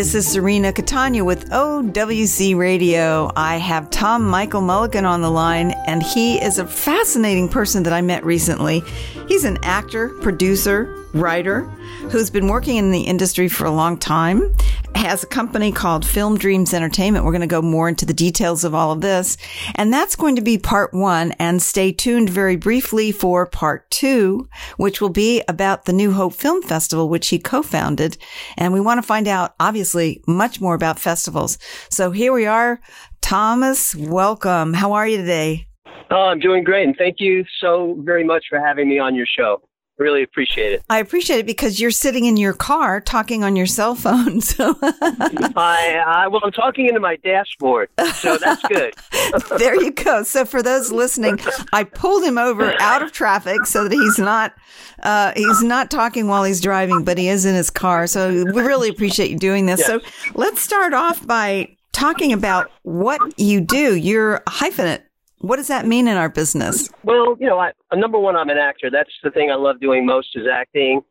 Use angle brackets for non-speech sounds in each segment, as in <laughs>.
This is Serena Catania with OWC Radio. I have Tom Michael Mulligan on the line, and he is a fascinating person that I met recently. He's an actor, producer, writer who's been working in the industry for a long time, has a company called Film Dreams Entertainment. We're going to go more into the details of all of this. And that's going to be part one. And stay tuned very briefly for part two, which will be about the New Hope Film Festival, which he co-founded. And we want to find out, obviously, much more about festivals. So here we are. Thomas, welcome. How are you today? Oh, I'm doing great. And thank you so very much for having me on your show really appreciate it. I appreciate it because you're sitting in your car talking on your cell phone. <laughs> So I, I well, I'm talking into my dashboard, so that's good. <laughs> there you go. So for those listening, I pulled him over out of traffic so that he's not uh, he's not talking while he's driving, but he is in his car. So we really appreciate you doing this. Yes. So let's start off by talking about what you do. You're a hyphenate what does that mean in our business? Well, you know, I, number one, I'm an actor. That's the thing I love doing most is acting.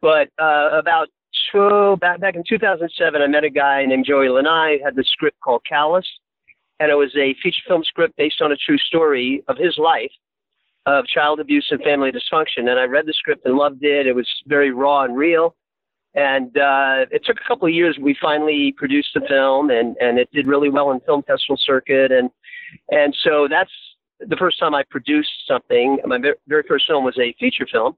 But uh, about two, back back in 2007, I met a guy named Joey Lanai. Had this script called Callous, and it was a feature film script based on a true story of his life of child abuse and family dysfunction. And I read the script and loved it. It was very raw and real. And uh, it took a couple of years. We finally produced the film, and and it did really well in film festival circuit. And and so that's the first time I produced something. My very first film was a feature film,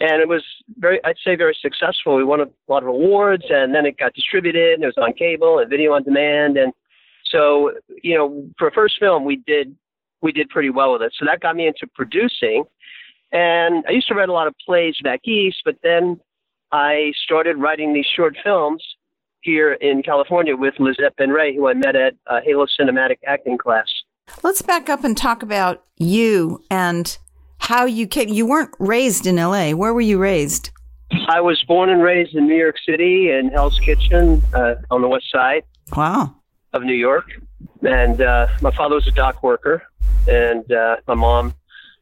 and it was very, I'd say, very successful. We won a lot of awards, and then it got distributed, and it was on cable and video on demand, and so you know, for a first film, we did we did pretty well with it. So that got me into producing, and I used to write a lot of plays back east, but then I started writing these short films here in California with Lizette Ben Ray, who I met at uh, Halo Cinematic Acting class. Let's back up and talk about you and how you came. You weren't raised in LA. Where were you raised? I was born and raised in New York City in Hell's Kitchen uh, on the west side. Wow. Of New York. And uh, my father was a dock worker, and uh, my mom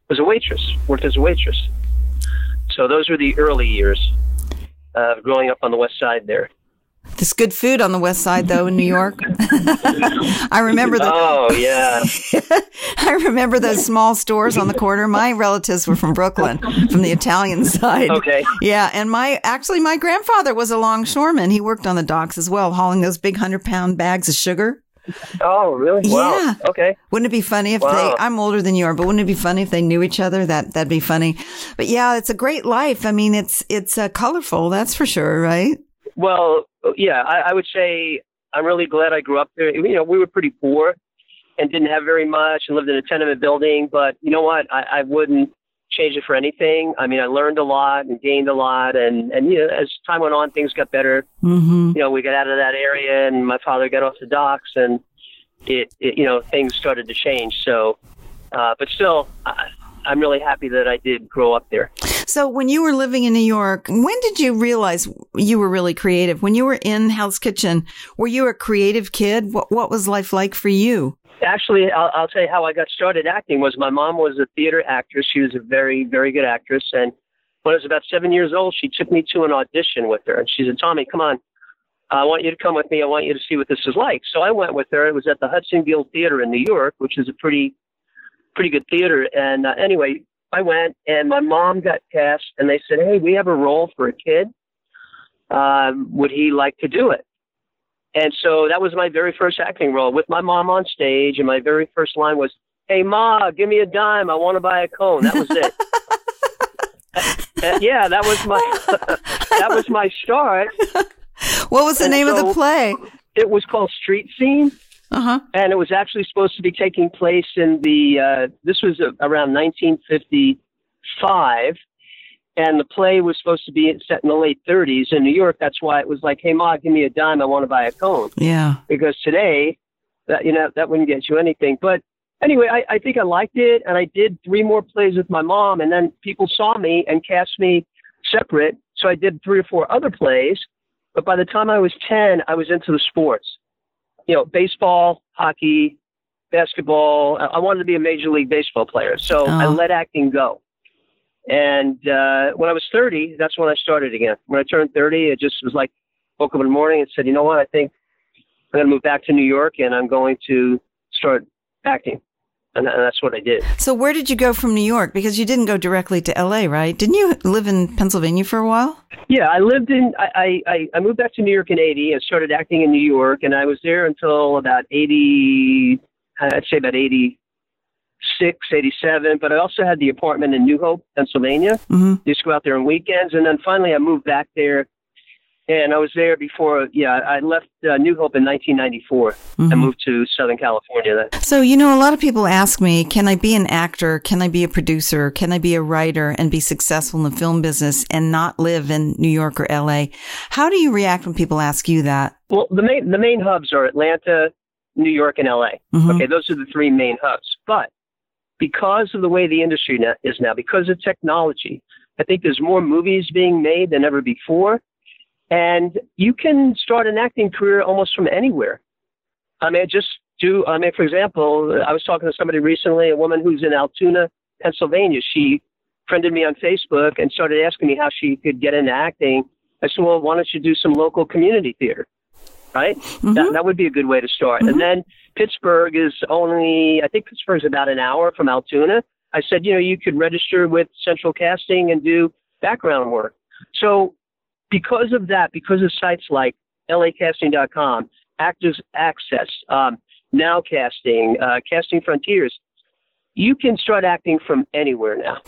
was a waitress, worked as a waitress. So those were the early years of growing up on the west side there. There's good food on the west side, though, in New York. <laughs> I remember the. Oh yeah. <laughs> I remember those small stores on the corner. My relatives were from Brooklyn, from the Italian side. Okay. Yeah, and my actually my grandfather was a longshoreman. He worked on the docks as well, hauling those big hundred pound bags of sugar. Oh, really? Yeah. Wow. Okay. Wouldn't it be funny if wow. they? I'm older than you are, but wouldn't it be funny if they knew each other? That that'd be funny. But yeah, it's a great life. I mean, it's it's uh, colorful. That's for sure, right? Well, yeah, I, I would say I'm really glad I grew up there. You know, we were pretty poor and didn't have very much and lived in a tenement building, but you know what? I, I wouldn't change it for anything. I mean, I learned a lot and gained a lot, and and you know, as time went on, things got better. Mm-hmm. You know, we got out of that area, and my father got off the docks, and it, it you know, things started to change. So, uh, but still, I, I'm really happy that I did grow up there. So, when you were living in New York, when did you realize you were really creative? When you were in Hell's Kitchen, were you a creative kid? What, what was life like for you? Actually, I'll, I'll tell you how I got started acting. Was my mom was a theater actress. She was a very, very good actress, and when I was about seven years old, she took me to an audition with her, and she said, "Tommy, come on." I want you to come with me. I want you to see what this is like. So I went with her. It was at the Hudson Guild Theater in New York, which is a pretty pretty good theater. And uh, anyway, I went and my mom got cast, and they said, "Hey, we have a role for a kid. Um, would he like to do it?" And so that was my very first acting role with my mom on stage, and my very first line was, "Hey, Ma, give me a dime. I want to buy a cone." That was it. and, <laughs> yeah, that was my <laughs> that was my start. What was the and name so of the play? It was called Street Scene. Uh-huh. And it was actually supposed to be taking place in the, uh, this was around 1955. And the play was supposed to be set in the late 30s in New York. That's why it was like, hey, Ma, give me a dime. I want to buy a cone. Yeah. Because today, that, you know, that wouldn't get you anything. But anyway, I, I think I liked it. And I did three more plays with my mom. And then people saw me and cast me separate. So I did three or four other plays. But by the time I was 10, I was into the sports you know, baseball, hockey, basketball. I wanted to be a major league baseball player, so oh. I let acting go. And uh, when I was 30, that's when I started again. When I turned 30, it just was like woke up in the morning and said, you know what, I think I'm going to move back to New York and I'm going to start acting. And, that's what I did. So where did you go from New York? Because you didn't go directly to LA, right? Didn't you live in Pennsylvania for a while? Yeah, I lived in. I I, I moved back to New York in '80 and started acting in New York, and I was there until about '80. I'd say about '86, '87. But I also had the apartment in New Hope, Pennsylvania. Mm-hmm. Used to go out there on weekends, and then finally I moved back there and I was there before. Yeah, I left uh, New Hope in 1994 mm-hmm. and moved to Southern California. Then. So you know, a lot of people ask me, "Can I be an actor? Can I be a producer? Can I be a writer and be successful in the film business and not live in New York or L.A.?" How do you react when people ask you that? Well, the main the main hubs are Atlanta, New York, and L.A. Mm-hmm. Okay, those are the three main hubs. But because of the way the industry is now, because of technology, I think there's more movies being made than ever before and you can start an acting career almost from anywhere. I mean, just do, I mean, for example, I was talking to somebody recently, a woman who's in Altoona, Pennsylvania. She friended me on Facebook and started asking me how she could get into acting. I said, well, why don't you do some local community theater? Right? Mm-hmm. That, that would be a good way to start. Mm-hmm. And then Pittsburgh is only, I think Pittsburgh's about an hour from Altoona. I said, you know, you could register with Central Casting and do background work. So because of that, because of sites like lacasting.com, Actors Access, um, Now Casting, uh, Casting Frontiers, you can start acting from anywhere now.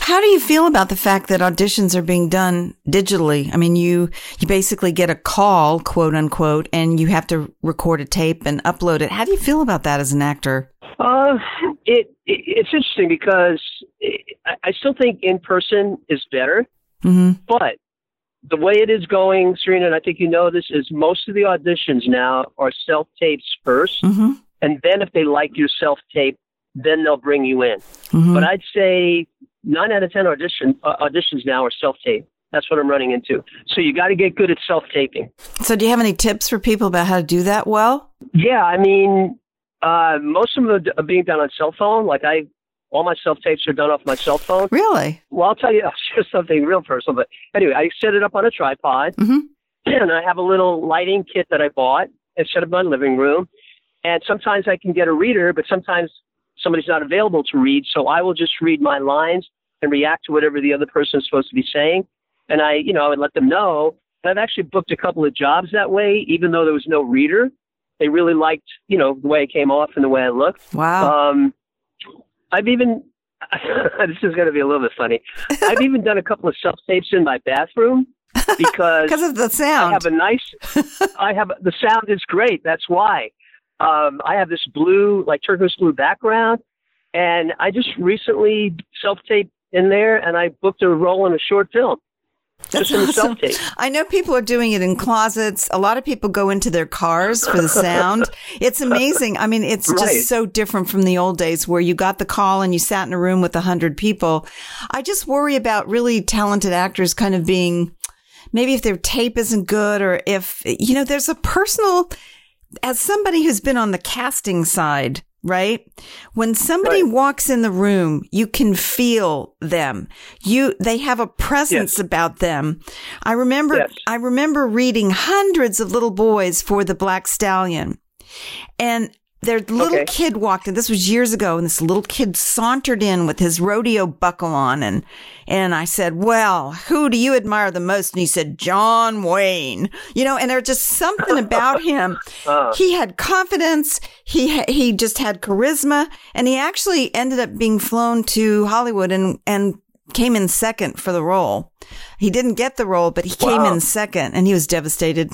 How do you feel about the fact that auditions are being done digitally? I mean, you you basically get a call, quote unquote, and you have to record a tape and upload it. How do you feel about that as an actor? Uh, it, it it's interesting because it, I still think in person is better, mm-hmm. but the way it is going, Serena, and I think you know this, is most of the auditions now are self tapes 1st mm-hmm. and then if they like your self tape, then they'll bring you in. Mm-hmm. But I'd say nine out of ten audition uh, auditions now are self tape. That's what I'm running into. So you got to get good at self taping. So do you have any tips for people about how to do that well? Yeah, I mean, uh, most of them are being done on cell phone. Like I all my self tapes are done off my cell phone. Really? Well, I'll tell you, <laughs> I'll share something real personal. But anyway, I set it up on a tripod, mm-hmm. <clears throat> and I have a little lighting kit that I bought and set up in my living room. And sometimes I can get a reader, but sometimes somebody's not available to read. So I will just read my lines and react to whatever the other person is supposed to be saying. And I, you know, I would let them know. And I've actually booked a couple of jobs that way, even though there was no reader. They really liked, you know, the way it came off and the way I looked. Wow. Um, I've even <laughs> this is going to be a little bit funny. I've even done a couple of self tapes in my bathroom <laughs> because because of the sound. I have a nice. I have the sound is great. That's why. Um, I have this blue, like turquoise blue background, and I just recently self taped in there, and I booked a role in a short film. That's awesome. I know people are doing it in closets. A lot of people go into their cars for the sound. <laughs> It's amazing. I mean, it's right. just so different from the old days where you got the call and you sat in a room with a hundred people. I just worry about really talented actors kind of being maybe if their tape isn't good or if, you know, there's a personal, as somebody who's been on the casting side, right? When somebody right. walks in the room, you can feel them. You, they have a presence yes. about them. I remember, yes. I remember reading hundreds of little boys for the Black Stallion. And their little okay. kid walked in. This was years ago, and this little kid sauntered in with his rodeo buckle on, and and I said, "Well, who do you admire the most?" And he said, "John Wayne." You know, and there's just something about <laughs> him. Uh. He had confidence. He he just had charisma, and he actually ended up being flown to Hollywood and and came in second for the role. He didn't get the role, but he wow. came in second, and he was devastated.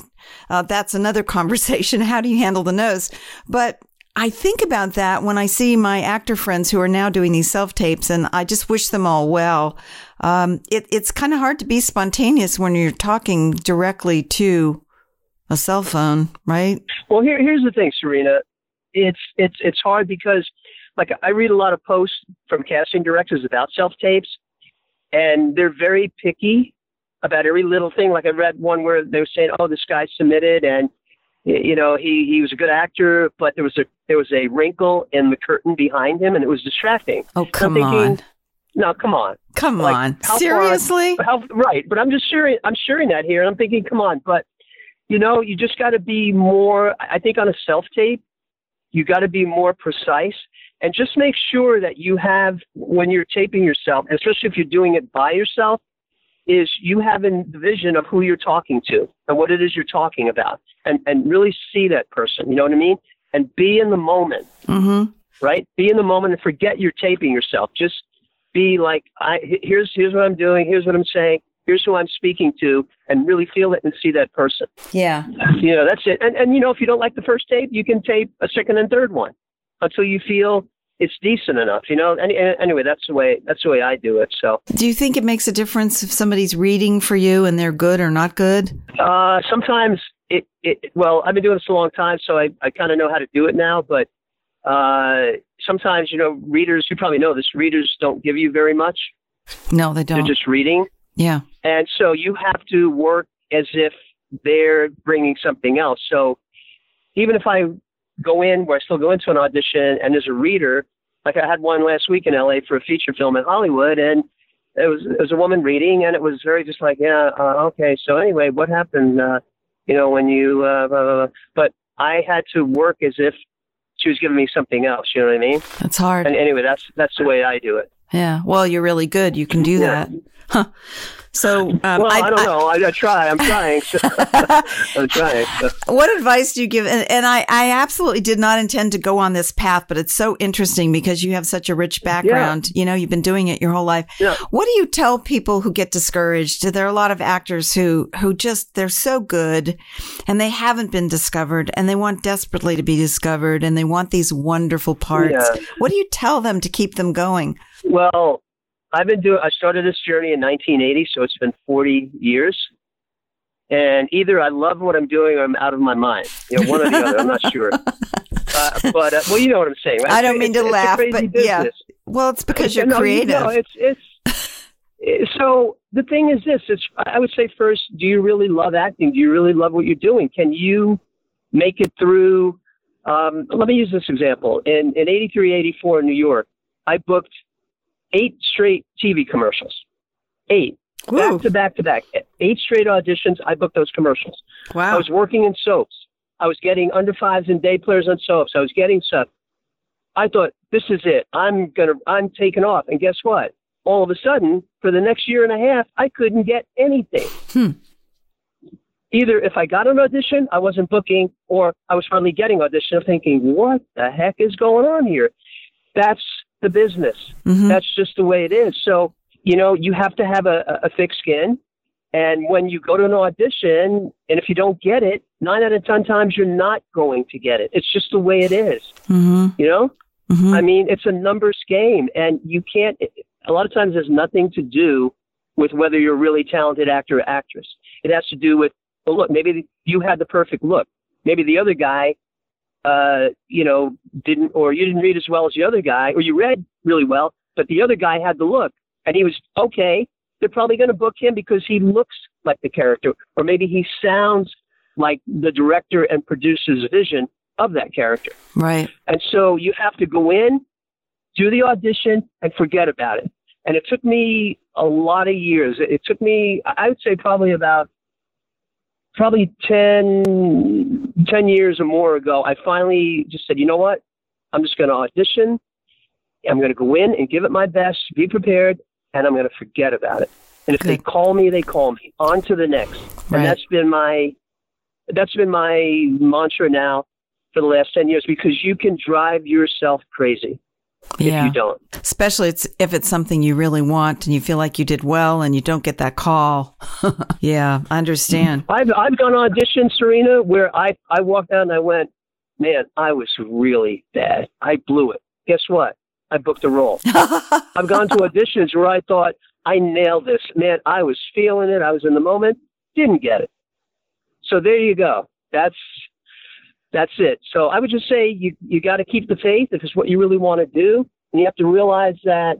Uh, that's another <laughs> conversation. How do you handle the nose? But I think about that when I see my actor friends who are now doing these self tapes, and I just wish them all well. Um, it, it's kind of hard to be spontaneous when you're talking directly to a cell phone, right? Well, here, here's the thing, Serena. It's it's it's hard because, like, I read a lot of posts from casting directors about self tapes, and they're very picky about every little thing. Like I read one where they were saying, "Oh, this guy submitted," and you know he he was a good actor but there was a there was a wrinkle in the curtain behind him and it was distracting. Oh come thinking, on. no come on. Come like, on. seriously far, how, right but i'm just sharing i'm sharing that here and i'm thinking come on but you know, you just got to be more. I think on a self tape, you got to be more precise and just make sure that you have when you're taping yourself, especially if you're doing it by yourself, is you have a vision of who you're talking to and what it is you're talking about, and and really see that person. You know what I mean? And be in the moment. Mm-hmm. Right? Be in the moment and forget you're taping yourself. Just be like, I here's here's what I'm doing. Here's what I'm saying. Here's who I'm speaking to, and really feel it and see that person. Yeah. You know, that's it. And and you know, if you don't like the first tape, you can tape a second and third one until you feel it's decent enough, you know. Any, anyway, that's the way that's the way I do it. So, do you think it makes a difference if somebody's reading for you and they're good or not good? Uh, sometimes it, it. Well, I've been doing this a long time, so I I kind of know how to do it now. But uh, sometimes, you know, readers. You probably know this. Readers don't give you very much. No, they don't. They're just reading. Yeah. And so you have to work as if they're bringing something else. So even if I go in where I still go into an audition and there's a reader. Like I had one last week in LA for a feature film in Hollywood, and it was it was a woman reading, and it was very just like, yeah, uh, okay. So anyway, what happened? Uh, you know, when you, uh, blah, blah, blah. but I had to work as if she was giving me something else. You know what I mean? That's hard. And anyway, that's that's the way I do it. Yeah. Well, you're really good. You can do yeah. that. Huh. So, um, well, I, I don't I, know. I, I, try. I'm trying. <laughs> I'm trying. What advice do you give? And, and, I, I absolutely did not intend to go on this path, but it's so interesting because you have such a rich background. Yeah. You know, you've been doing it your whole life. Yeah. What do you tell people who get discouraged? There are a lot of actors who, who just, they're so good and they haven't been discovered and they want desperately to be discovered and they want these wonderful parts. Yeah. What do you tell them to keep them going? Well, I've been doing. I started this journey in 1980, so it's been 40 years. And either I love what I'm doing or I'm out of my mind. You know, one or the other. I'm not sure. <laughs> Uh, but uh, well, you know what I'm saying. Right? I don't mean it's, to it's laugh, but business. yeah. Well, it's because you're no, creative. You know, it's it's. so the thing is this: it's. I would say first, do you really love acting? Do you really love what you're doing? Can you make it through? Um, let me use this example. In in 83, 84 in New York, I booked eight straight TV commercials. Eight. Back to back to back. Eight straight auditions. I booked those commercials. Wow. I was working in soaps. I was getting under fives and day players on soaps. I was getting stuff. I thought, this is it. I'm gonna I'm taking off. And guess what? All of a sudden, for the next year and a half, I couldn't get anything. Hmm. Either if I got an audition, I wasn't booking, or I was finally getting audition. I'm thinking, what the heck is going on here? That's the business. Mm-hmm. That's just the way it is. So, you know, you have to have a, a thick skin. And when you go to an audition, and if you don't get it, nine out of 10 times you're not going to get it. It's just the way it is. Mm-hmm. You know? Mm-hmm. I mean, it's a numbers game, and you can't, a lot of times there's nothing to do with whether you're a really talented actor or actress. It has to do with, well, look, maybe you had the perfect look. Maybe the other guy uh, you know, didn't, or you didn't read as well as the other guy, or you read really well, but the other guy had the look and he was okay. They're probably going to book him because he looks like the character, or maybe he sounds like the director and producer's vision of that character. Right. And so you have to go in, do the audition, and forget about it. And it took me a lot of years. It took me, I would say, probably about probably 10, 10 years or more ago, I finally just said, you know what? I'm just going to audition. I'm going to go in and give it my best, be prepared, and I'm going to forget about it. And if Good. they call me, they call me. On to the next. Right. And that's been my that's been my mantra now for the last 10 years because you can drive yourself crazy yeah. if you don't. Especially it's, if it's something you really want and you feel like you did well and you don't get that call. <laughs> yeah, I understand. I've I've done auditions, Serena, where I I walked out and I went, man, I was really bad. I blew it. Guess what? I booked a role. <laughs> I've gone to auditions where I thought I nailed this. Man, I was feeling it. I was in the moment. Didn't get it. So there you go. That's that's it. So I would just say you you got to keep the faith if it's what you really want to do, and you have to realize that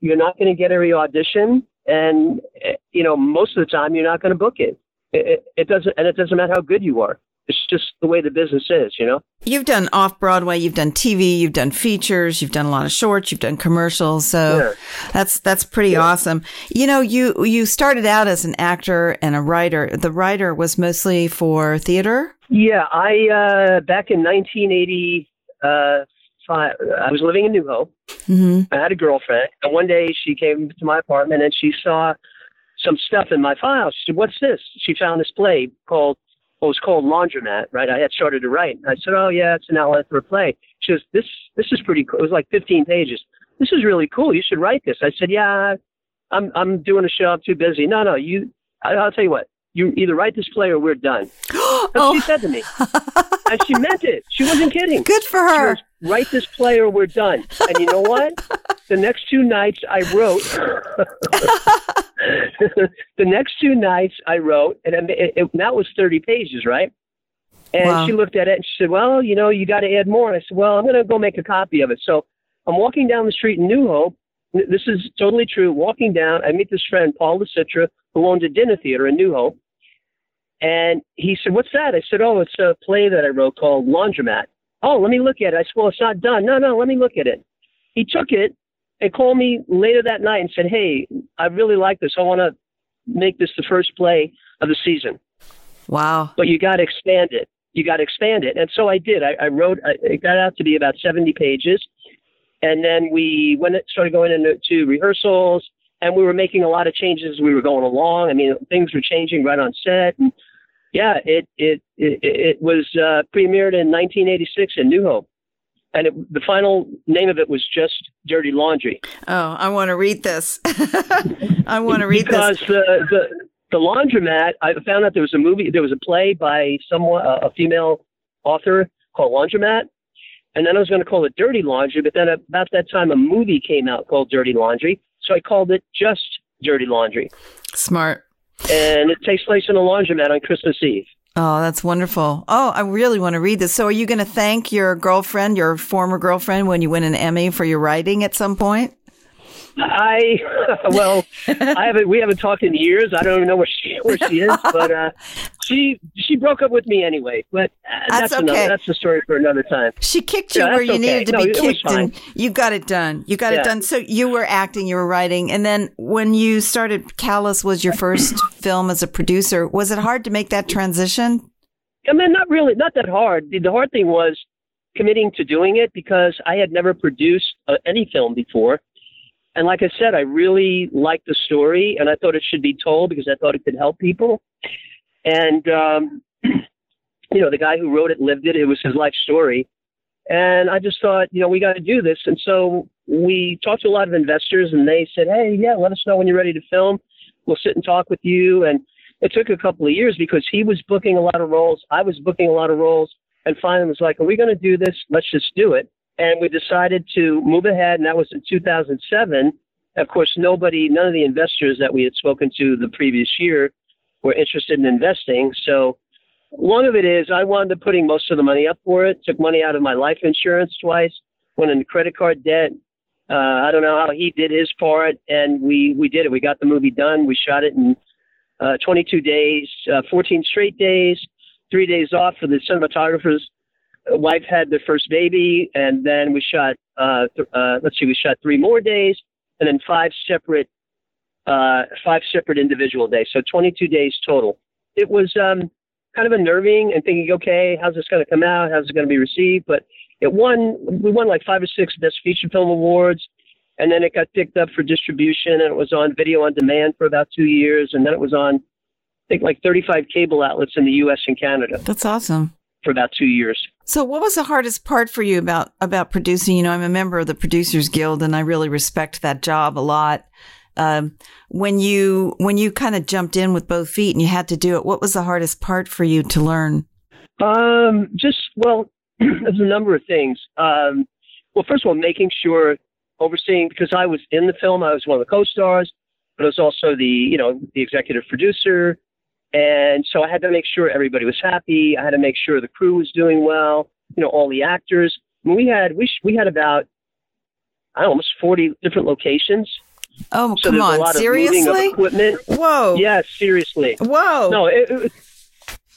you're not going to get every audition, and eh, you know most of the time you're not going to book it. It, it. it doesn't, and it doesn't matter how good you are. It's just the way the business is, you know. You've done off Broadway, you've done TV, you've done features, you've done a lot of shorts, you've done commercials. So yeah. that's that's pretty yeah. awesome. You know, you you started out as an actor and a writer. The writer was mostly for theater. Yeah, I uh, back in 1980. Uh, I was living in New Hope. Mm-hmm. I had a girlfriend, and one day she came to my apartment and she saw some stuff in my file. She said, "What's this?" She found this play called what was called Laundromat, right? I had started to write. I said, "Oh yeah, it's an outlet for a play." She goes, "This this is pretty cool." It was like 15 pages. This is really cool. You should write this. I said, "Yeah, I'm I'm doing a show. I'm too busy." No, no, you. I, I'll tell you what. You either write this play or we're done. <gasps> That's oh. what she said to me, oh. and she meant it. She wasn't kidding. <laughs> Good for her. Goes, write this play or we're done. And you know what? <laughs> the next two nights I wrote. <laughs> the next two nights I wrote, and it, it, that was 30 pages, right? And wow. she looked at it and she said, Well, you know, you got to add more. And I said, Well, I'm going to go make a copy of it. So I'm walking down the street in New Hope. This is totally true. Walking down, I meet this friend, Paul LeCitre, who owned a dinner theater in New Hope. And he said, What's that? I said, Oh, it's a play that I wrote called Laundromat. Oh, let me look at it. I said, Well, it's not done. No, no, let me look at it. He took it and called me later that night and said, Hey, I really like this. I want to make this the first play of the season. Wow. But you got to expand it. You got to expand it. And so I did. I, I wrote, I, it got out to be about 70 pages. And then we went, it started going into rehearsals and we were making a lot of changes as we were going along. I mean, things were changing right on set. And yeah, it, it, it, it was uh, premiered in 1986 in New Hope and it, the final name of it was just Dirty Laundry. Oh, I want to read this. <laughs> I want to read because this because the, the the laundromat. I found out there was a movie, there was a play by someone, a female author called Laundromat, and then I was going to call it Dirty Laundry, but then about that time a movie came out called Dirty Laundry, so I called it just Dirty Laundry. Smart. And it takes place in a laundromat on Christmas Eve. Oh, that's wonderful. Oh, I really want to read this. So, are you going to thank your girlfriend, your former girlfriend, when you win an Emmy for your writing at some point? I <laughs> well, I haven't. We haven't talked in years. I don't even know where she where she is, <laughs> but uh, she she broke up with me anyway. But uh, that's, that's okay. Another, that's the story for another time. She kicked you yeah, where you okay. needed to no, be kicked, and you got it done. You got yeah. it done. So you were acting, you were writing, and then when you started, Callous was your first <clears throat> film as a producer. Was it hard to make that transition? I mean, not really, not that hard. The, the hard thing was committing to doing it because I had never produced uh, any film before. And like I said, I really liked the story and I thought it should be told because I thought it could help people. And, um, <clears throat> you know, the guy who wrote it lived it. It was his life story. And I just thought, you know, we got to do this. And so we talked to a lot of investors and they said, hey, yeah, let us know when you're ready to film. We'll sit and talk with you. And it took a couple of years because he was booking a lot of roles. I was booking a lot of roles. And finally was like, are we going to do this? Let's just do it and we decided to move ahead, and that was in 2007. Of course, nobody, none of the investors that we had spoken to the previous year were interested in investing. So one of it is I wound up putting most of the money up for it, took money out of my life insurance twice, went into credit card debt. Uh, I don't know how he did his part, and we, we did it. We got the movie done. We shot it in uh, 22 days, uh, 14 straight days, three days off for the cinematographers wife had their first baby, and then we shot. Uh, th- uh, let's see, we shot three more days, and then five separate, uh, five separate individual days. So 22 days total. It was um, kind of unnerving and thinking, okay, how's this going to come out? How's it going to be received? But it won. We won like five or six best feature film awards, and then it got picked up for distribution, and it was on video on demand for about two years, and then it was on. I think like 35 cable outlets in the U.S. and Canada. That's awesome. For about two years. So, what was the hardest part for you about about producing? You know, I'm a member of the Producers Guild, and I really respect that job a lot. Um, when you when you kind of jumped in with both feet and you had to do it, what was the hardest part for you to learn? Um, just well, <clears throat> there's a number of things. Um, well, first of all, making sure overseeing because I was in the film, I was one of the co-stars, but I was also the you know the executive producer, and so I had to make sure everybody was happy. I had to make sure the crew was doing well. You know, all the actors. I mean, we had we we had about I don't know, almost forty different locations. Oh, so come on! seriously? equipment. Whoa! Yeah, seriously. Whoa! No, it, it,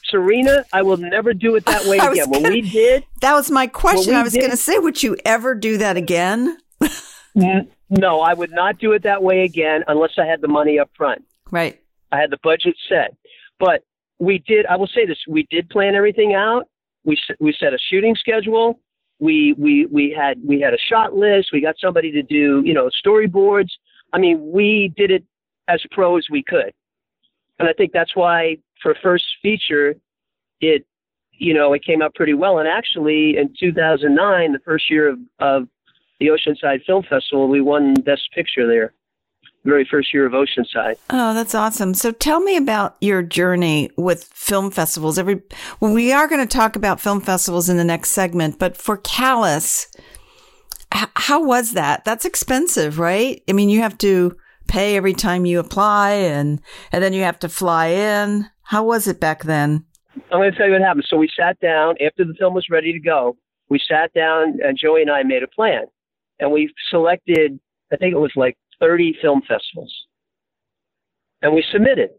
Serena, I will never do it that <laughs> way again. When gonna- we did, That was my question. I was going to say, would you ever do that again? <laughs> n- no, I would not do it that way again unless I had the money up front. Right. I had the budget set. But we did. I will say this: we did plan everything out. We we set a shooting schedule. We we we had we had a shot list. We got somebody to do you know storyboards. I mean, we did it as pro as we could, and I think that's why for first feature, it you know it came out pretty well. And actually, in 2009, the first year of of the Oceanside Film Festival, we won Best Picture there. Very first year of Oceanside. Oh, that's awesome. So tell me about your journey with film festivals. Every well, we are going to talk about film festivals in the next segment, but for Callous, h- how was that? That's expensive, right? I mean, you have to pay every time you apply and and then you have to fly in. How was it back then? I'm going to tell you what happened. So we sat down after the film was ready to go. We sat down, and Joey and I made a plan, and we selected. I think it was like 30 film festivals, and we submitted.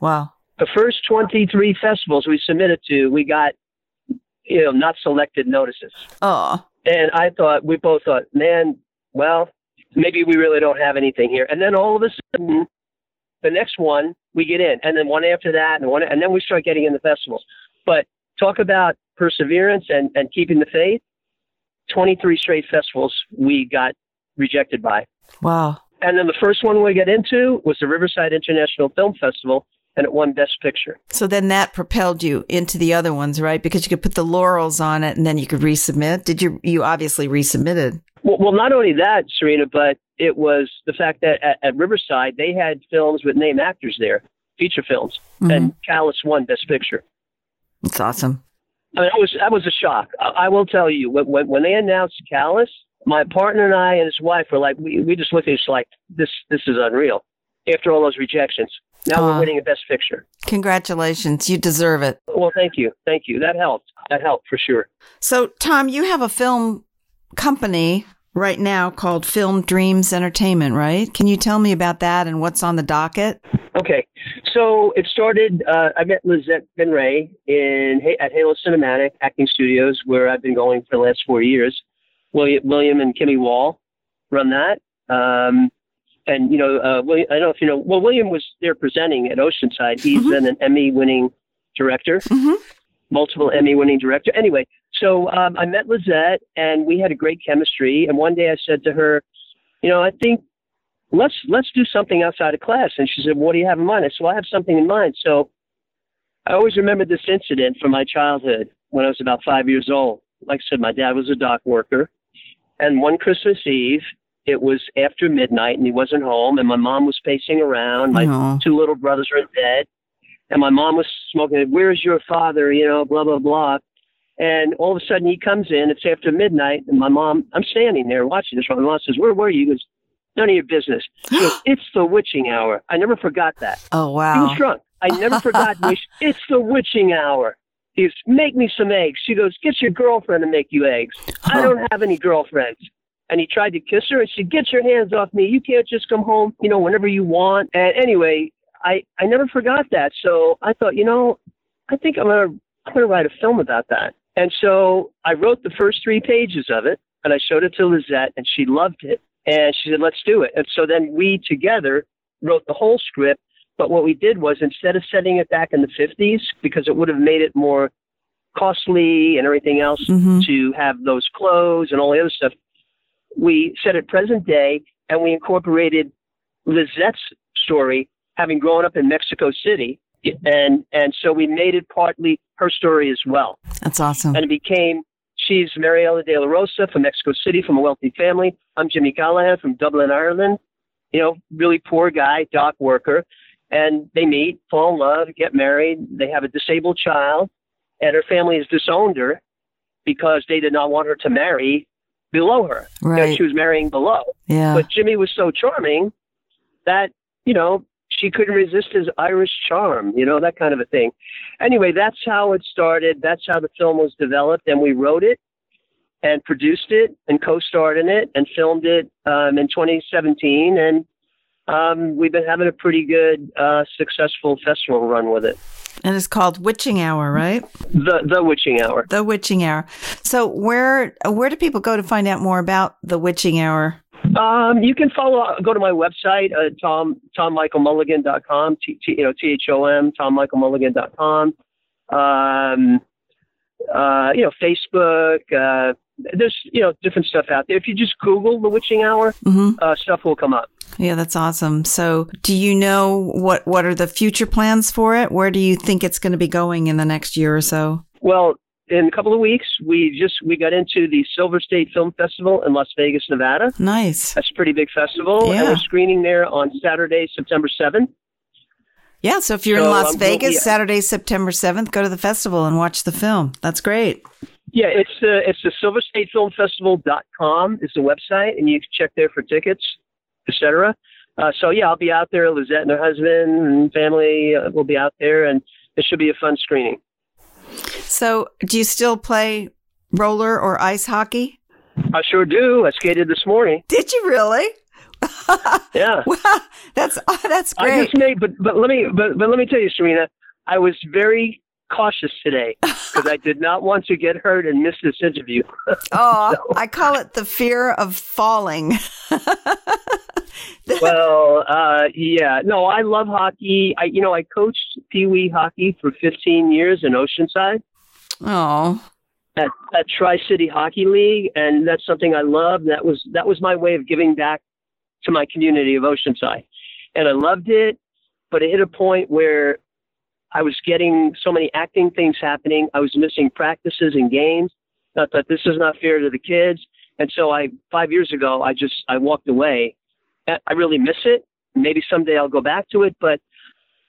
Wow. The first 23 festivals we submitted to, we got, you know, not selected notices. Oh, And I thought, we both thought, man, well, maybe we really don't have anything here. And then all of a sudden, the next one we get in, and then one after that, and one, and then we start getting in the festivals. But talk about perseverance and, and keeping the faith. 23 straight festivals we got rejected by. wow. And then the first one we got into was the Riverside International Film Festival, and it won Best Picture. So then that propelled you into the other ones, right? Because you could put the laurels on it and then you could resubmit. Did you? You obviously resubmitted. Well, well, not only that, Serena, but it was the fact that at, at Riverside they had films with name actors there, feature films, mm-hmm. and Callous won Best Picture. It's awesome. I mean, that was that was a shock. I, I will tell you when, when when they announced Callous, my partner and I and his wife were like, we we just looked at each like this this is unreal. After all those rejections, now Aw. we're winning a Best Picture. Congratulations. You deserve it. Well, thank you, thank you. That helped. That helped for sure. So, Tom, you have a film company right now called Film Dreams Entertainment, right? Can you tell me about that and what's on the docket? Okay, so it started. Uh, I met Lizette Ben Ray in at Halo Cinematic Acting Studios, where I've been going for the last four years. William, William and Kimmy Wall run that, um, and you know, uh, William, I don't know if you know. Well, William was there presenting at Oceanside. He's Mhm. been an Emmy-winning director, Mhm. multiple Emmy-winning director. Anyway, so um, I met Lizette, and we had a great chemistry. And one day I said to her, you know, I think let's let's do something outside of class. And she said, What do you have in mind? I said, Well, I have something in mind. So I always remember this incident from my childhood when I was about five years old. Like I said, my dad was a dock worker. And one Christmas Eve, it was after midnight and he wasn't home and my mom was pacing around. My Aw. two little brothers were in bed. And my mom was smoking, Where's your father? You know, blah, blah, blah. And all of a sudden he comes in, it's after midnight, and my mom, I'm standing there watching this. My mom says, Where were you? He goes, None of your business. Goes, <gasps> it's the witching hour. I never forgot that. Oh, wow. He was drunk. I never forgot. <laughs> It's the witching hour. He goes, make me some eggs. She goes, get your girlfriend to make you eggs. I don't have any girlfriends. And he tried to kiss her, and she get your hands off me. You can't just come home, you know, whenever you want. And anyway, I I never forgot that. So I thought, you know, I think I'm gonna I'm gonna write a film about that. And so I wrote the first three pages of it, and I showed it to Lizette, and she loved it. And she said, let's do it. And so then we together wrote the whole script. But what we did was instead of setting it back in the 50s, because it would have made it more costly and everything else Mhm. to have those clothes and all the other stuff, we set it present day and we incorporated Lizette's story, having grown up in Mexico City. And, and so we made it partly her story as well That's awesome. and it became she's Mariela De La Rosa from Mexico City from a wealthy family. I'm Jimmy Callahan from Dublin, Ireland. You know, really poor guy, dock worker. And they meet, fall in love, get married. They have a disabled child, and her family has disowned her because they did not want her to marry below her. You know, Right. she was marrying below. Yeah. But Jimmy was so charming that, you know, she couldn't resist his Irish charm, you know, that kind of a thing. Anyway, that's how it started. That's how the film was developed. And we wrote it and produced it and co starred in it and filmed it um, in 2017. And um, we've been having a pretty good, uh, successful festival run with it. And it's called Witching Hour, right? The the Witching Hour. The Witching Hour. So where where do people go to find out more about the Witching Hour? Um, you can follow. Go to my website, uh, tom tommichaelmulligan.com. T, t, you know, T H O M tommichaelmulligan.com. Um, uh, you know, Facebook. Uh, there's you know different stuff out there. If you just Google the Witching Hour, hmm uh, stuff will come up. Yeah, that's awesome. So, do you know what what are the future plans for it? Where do you think it's going to be going in the next year or so? Well, in a couple of weeks, we just we got into the Silver State Film Festival in Las Vegas, Nevada. Nice. That's a pretty big festival, Yeah. and we're screening there on Saturday, September seventh. Yeah, so if you're in So, Las um, Vegas, yeah. Saturday, September 7th, go to the festival and watch the film. That's great. Yeah, it's the it's the SilverStateFilmFestival.com is the website, and you can check there for tickets, etc. Uh, so yeah, I'll be out there. Lizette and her husband and family uh, will be out there, and it should be a fun screening. So, do you still play roller or ice hockey? I sure do. I skated this morning. Did you really? <laughs> Yeah, Wow, that's oh, that's I great. just made, but but let me but but let me tell you, Serena, I was very cautious today <laughs> because I did not want to get hurt and miss this interview. <laughs> Oh, I call it the fear of falling. well, uh, yeah, no, I love hockey. I, you know, I coached Pee Wee hockey for 15 years in Oceanside Oh, at, at Tri City Hockey League, and that's something I love. That was that was my way of giving back to my community of Oceanside, and I loved it. But it hit a point where I was getting so many acting things happening. I was missing practices and games. I thought this is not fair to the kids, and so I five years ago I just I walked away. I really miss it. Maybe someday I'll go back to it, but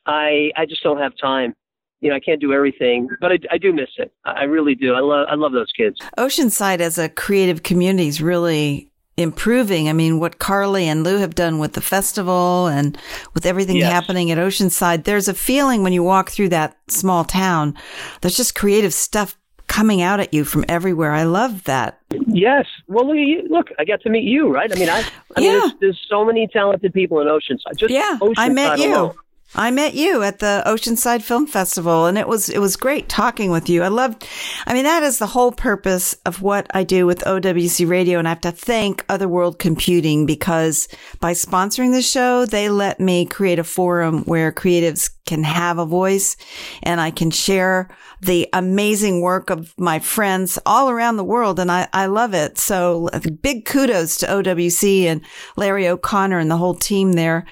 I I just don't have time. You know, I can't do everything, but I, I do miss it. I really do. I love I love those kids. Oceanside as a creative community is really improving. I mean, what Carly and Lou have done with the festival and with everything Yes. happening at Oceanside, there's a feeling when you walk through that small town, there's just creative stuff coming out at you from everywhere. I love that. Yes. Well, look, look, I got to meet you, right? I mean, I, I mean, Yeah. there's, there's so many talented people in Oceanside. Just Yeah, Oceanside I met you. alone. I met you at the Oceanside Film Festival and it was it was great talking with you. I loved I mean that is the whole purpose of what I do with OWC Radio and I have to thank Other World Computing because by sponsoring the show they let me create a forum where creatives can have a voice and I can share the amazing work of my friends all around the world and I, I love it. So big kudos to OWC and Larry O'Connor and the whole team there.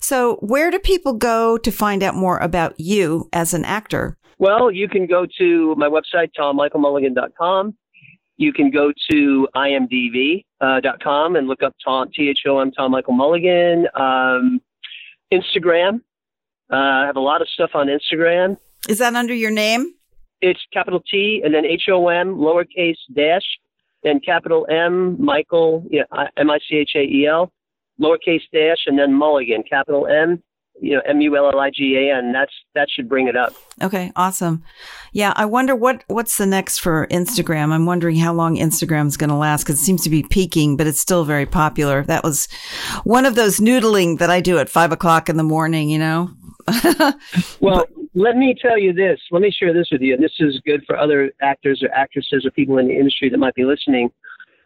So where do people go to find out more about you as an actor? Well, you can go to my website, tommichaelmulligan.com. You can go to imdb.com and look up Tom, T-H-O-M, Tom Michael Mulligan. Um, Instagram. Uh, I have a lot of stuff on Instagram. Is that under your name? It's capital T and then H-O-M, lowercase dash, then capital M, Michael, yeah, I- M-I-C-H-A-E-L, lowercase dash, and then Mulligan, capital M, you know, M-U-L-L-I-G-A-N. That's, that should bring it up. Okay, awesome. Yeah, I wonder what what's the next for Instagram. I'm wondering how long Instagram's going to last because it seems to be peaking, but it's still very popular. That was one of those noodling that I do at five o'clock in the morning. You know. <laughs> Well, let me tell you this. Let me share this with you. And this is good for other actors or actresses or people in the industry that might be listening.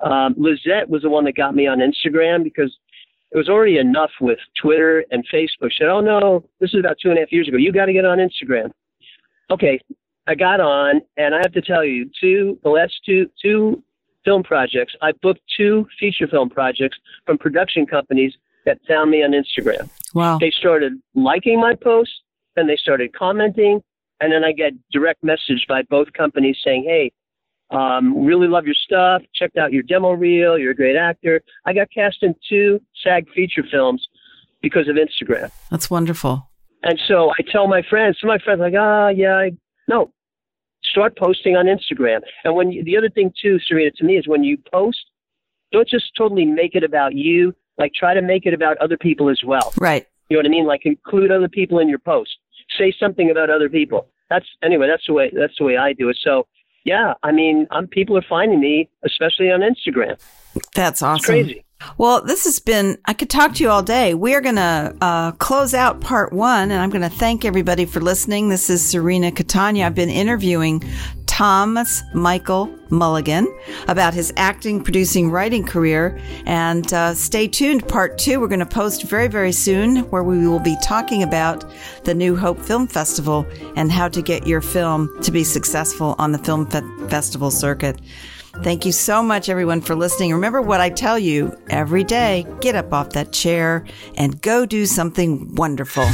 Um, Lizette was the one that got me on Instagram because it was already enough with Twitter and Facebook. She said, "Oh no, this is about two and a half years ago. You got to get on Instagram." Okay, I got on, and I have to tell you, two the last two two film projects, I booked two feature film projects from production companies that found me on Instagram Wow. they started liking my posts, then they started commenting, and then I get direct message by both companies saying, "Hey, um, really love your stuff. Checked out your demo reel. You're a great actor." I got cast in two SAG feature films because of Instagram, That's wonderful. and so I tell my friends. Some of my friends are like, "Ah, yeah, I, no." Start posting on Instagram, and when you, the other thing too, Serena, to me is when you post, don't just totally make it about you. Like try to make it about other people as well. Right. You know what I mean? Like include other people in your post. Say something about other people. That's anyway. That's the way. That's the way I do it. So yeah, I mean, I'm, people are finding me, especially on Instagram. That's awesome. It's crazy. Well, this has been, I could talk to you all day. We are going to uh, close out part one, and I'm going to thank everybody for listening. This is Serena Catania. I've been interviewing Thomas Michael Mulligan about his acting, producing, writing career. And uh, stay tuned. Part two, we're going to post very, very soon, where we will be talking about the New Hope Film Festival and how to get your film to be successful on the film fe- festival circuit. Thank you so much, everyone, for listening. Remember what I tell you every day get up off that chair and go do something wonderful.